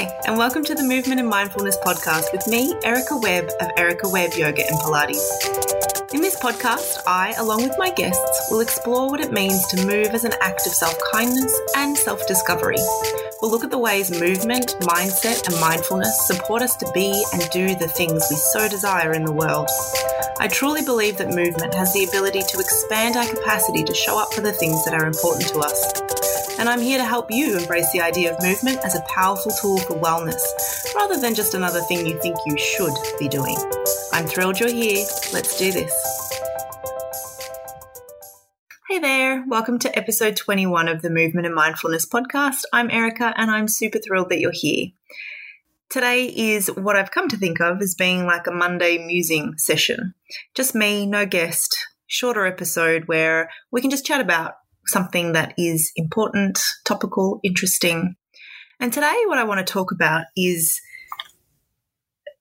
Hi, and welcome to the Movement and Mindfulness podcast with me, Erica Webb of Erica Webb Yoga and Pilates. In this podcast, I, along with my guests, will explore what it means to move as an act of self kindness and self discovery. We'll look at the ways movement, mindset, and mindfulness support us to be and do the things we so desire in the world. I truly believe that movement has the ability to expand our capacity to show up for the things that are important to us and I'm here to help you embrace the idea of movement as a powerful tool for wellness, rather than just another thing you think you should be doing. I'm thrilled you're here. Let's do this. Hey there, welcome to episode 21 of the Movement and Mindfulness podcast. I'm Erica, and I'm super thrilled that you're here. Today is what I've come to think of as being like a Monday musing session. Just me, no guest, shorter episode where we can just chat about something that is important, topical, interesting. And today, what I want to talk about is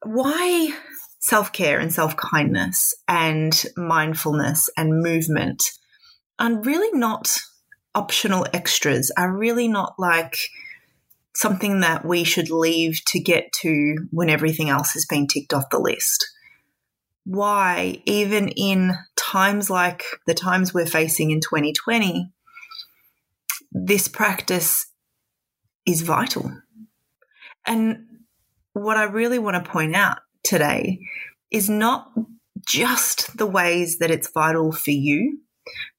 why self care and self kindness and mindfulness and movement are really not optional extras, are really not like something that we should leave to get to when everything else has been ticked off the list. Why, even in times like the times we're facing in 2020, this practice is vital. And what I really want to point out today is not just the ways that it's vital for you,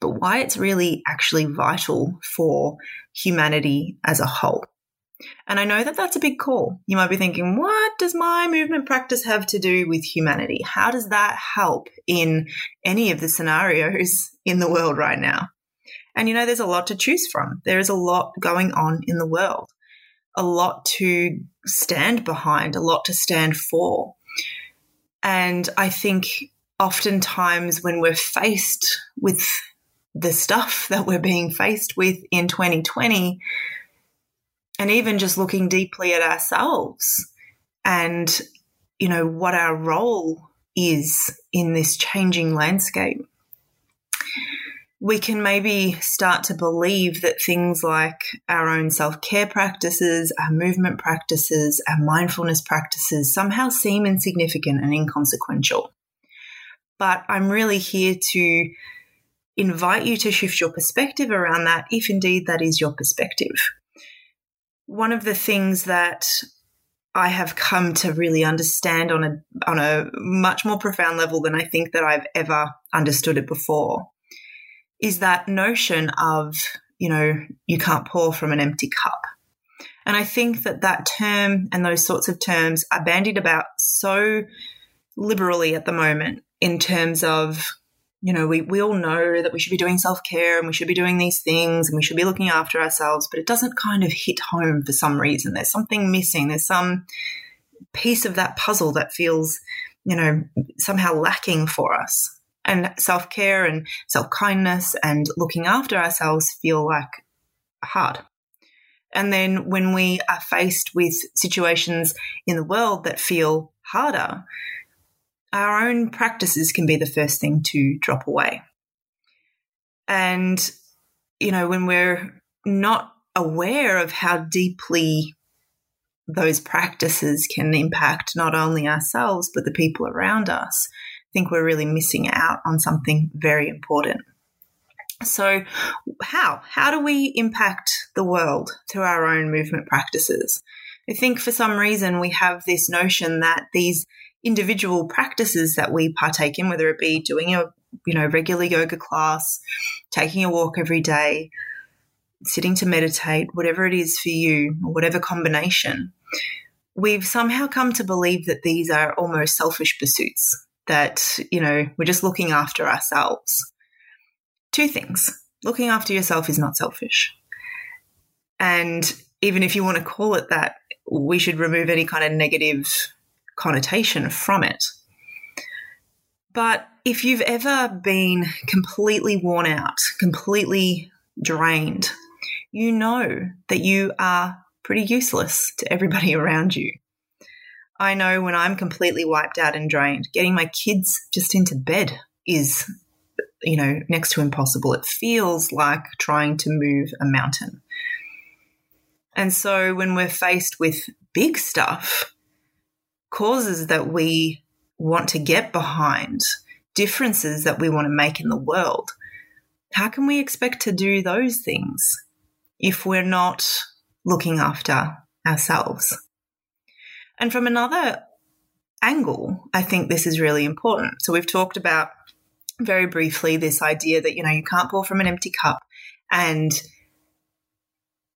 but why it's really actually vital for humanity as a whole. And I know that that's a big call. You might be thinking, what does my movement practice have to do with humanity? How does that help in any of the scenarios in the world right now? And you know, there's a lot to choose from. There is a lot going on in the world, a lot to stand behind, a lot to stand for. And I think oftentimes when we're faced with the stuff that we're being faced with in 2020, and even just looking deeply at ourselves and, you know, what our role is in this changing landscape, we can maybe start to believe that things like our own self care practices, our movement practices, our mindfulness practices somehow seem insignificant and inconsequential. But I'm really here to invite you to shift your perspective around that, if indeed that is your perspective. One of the things that I have come to really understand on a on a much more profound level than I think that I've ever understood it before is that notion of, you know, you can't pour from an empty cup. And I think that that term and those sorts of terms are bandied about so liberally at the moment in terms of, you know, we, we all know that we should be doing self care and we should be doing these things and we should be looking after ourselves, but it doesn't kind of hit home for some reason. There's something missing. There's some piece of that puzzle that feels, you know, somehow lacking for us and self care and self kindness and looking after ourselves feel like hard. And then when we are faced with situations in the world that feel harder, our own practices can be the first thing to drop away. And, you know, when we're not aware of how deeply those practices can impact not only ourselves, but the people around us, think we're really missing out on something very important. So, how? How do we impact the world through our own movement practices? I think for some reason we have this notion that these individual practices that we partake in, whether it be doing a you know regular yoga class, taking a walk every day, sitting to meditate, whatever it is for you, or whatever combination, we've somehow come to believe that these are almost selfish pursuits that, you know, we're just looking after ourselves. Two things looking after yourself is not selfish. And even if you want to call it that, we should remove any kind of negative connotation from it. But if you've ever been completely worn out, completely drained, you know that you are pretty useless to everybody around you. I know when I'm completely wiped out and drained, getting my kids just into bed is, you know, next to impossible. It feels like trying to move a mountain. And so when we're faced with big stuff, causes that we want to get behind, differences that we want to make in the world, how can we expect to do those things if we're not looking after ourselves? And from another angle, I think this is really important. So we've talked about very briefly this idea that, you know, you can't pour from an empty cup and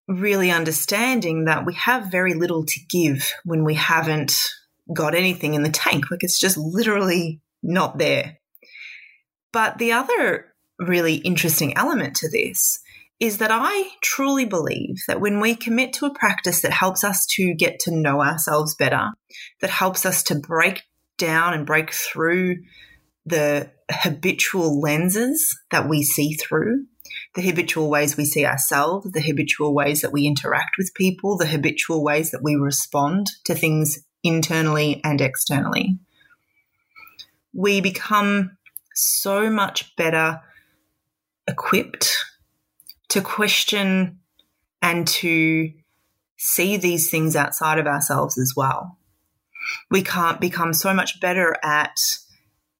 really understanding that we have very little to give when we haven't got anything in the tank. Like it's just literally not there. But the other really interesting element to this is that I truly believe that when we commit to a practice that helps us to get to know ourselves better, that helps us to break down and break through the habitual lenses that we see through, the habitual ways we see ourselves, the habitual ways that we interact with people, the habitual ways that we respond to things internally and externally. We become so much better equipped to question and to see these things outside of ourselves as well. We can't become so much better at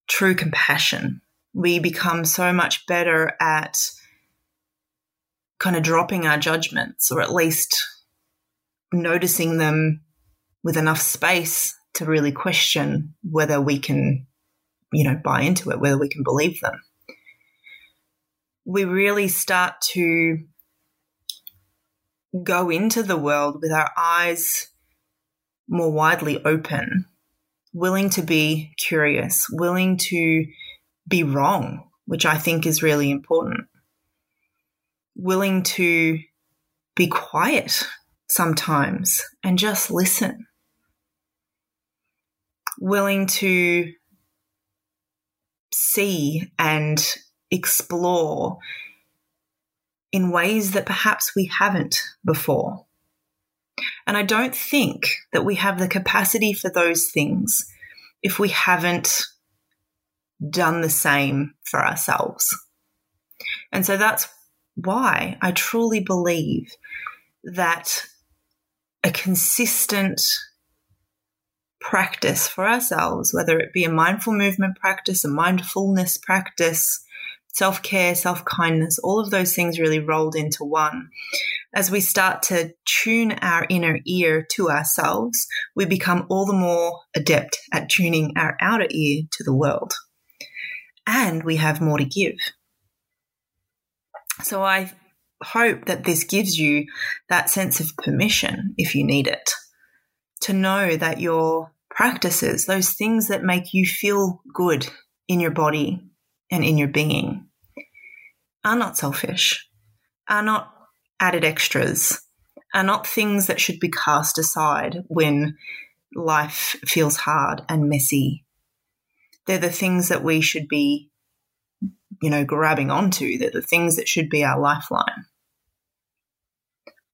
true compassion. We become so much better at kind of dropping our judgments or at least noticing them with enough space to really question whether we can, you know, buy into it, whether we can believe them we really start to go into the world with our eyes more widely open, willing to be curious, willing to be wrong, which I think is really important, willing to be quiet sometimes and just listen, willing to see and explore in ways that perhaps we haven't before. And I don't think that we have the capacity for those things if we haven't done the same for ourselves. And so that's why I truly believe that a consistent practice for ourselves, whether it be a mindful movement practice, a mindfulness practice, self care, self kindness, all of those things really rolled into one. As we start to tune our inner ear to ourselves, we become all the more adept at tuning our outer ear to the world. And we have more to give. So I hope that this gives you that sense of permission if you need it to know that your practices, those things that make you feel good in your body, and in your being are not selfish, are not added extras, are not things that should be cast aside when life feels hard and messy. They're the things that we should be, you know, grabbing onto. They're the things that should be our lifeline.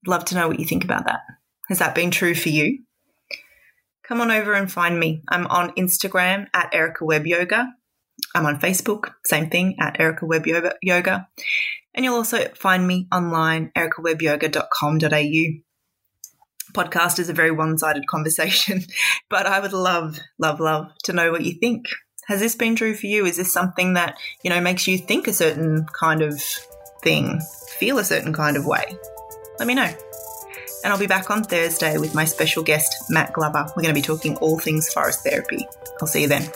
Love to know what you think about that. Has that been true for you? Come on over and find me. I'm on Instagram at Erica Webb Yoga. I'm on Facebook, same thing, at Erica Webb Yoga. And you'll also find me online, ericawebbyoga.com.au. Podcast is a very one sided conversation, but I would love, love, love to know what you think. Has this been true for you? Is this something that, you know, makes you think a certain kind of thing, feel a certain kind of way? Let me know. And I'll be back on Thursday with my special guest, Matt Glover. We're going to be talking all things forest therapy. I'll see you then.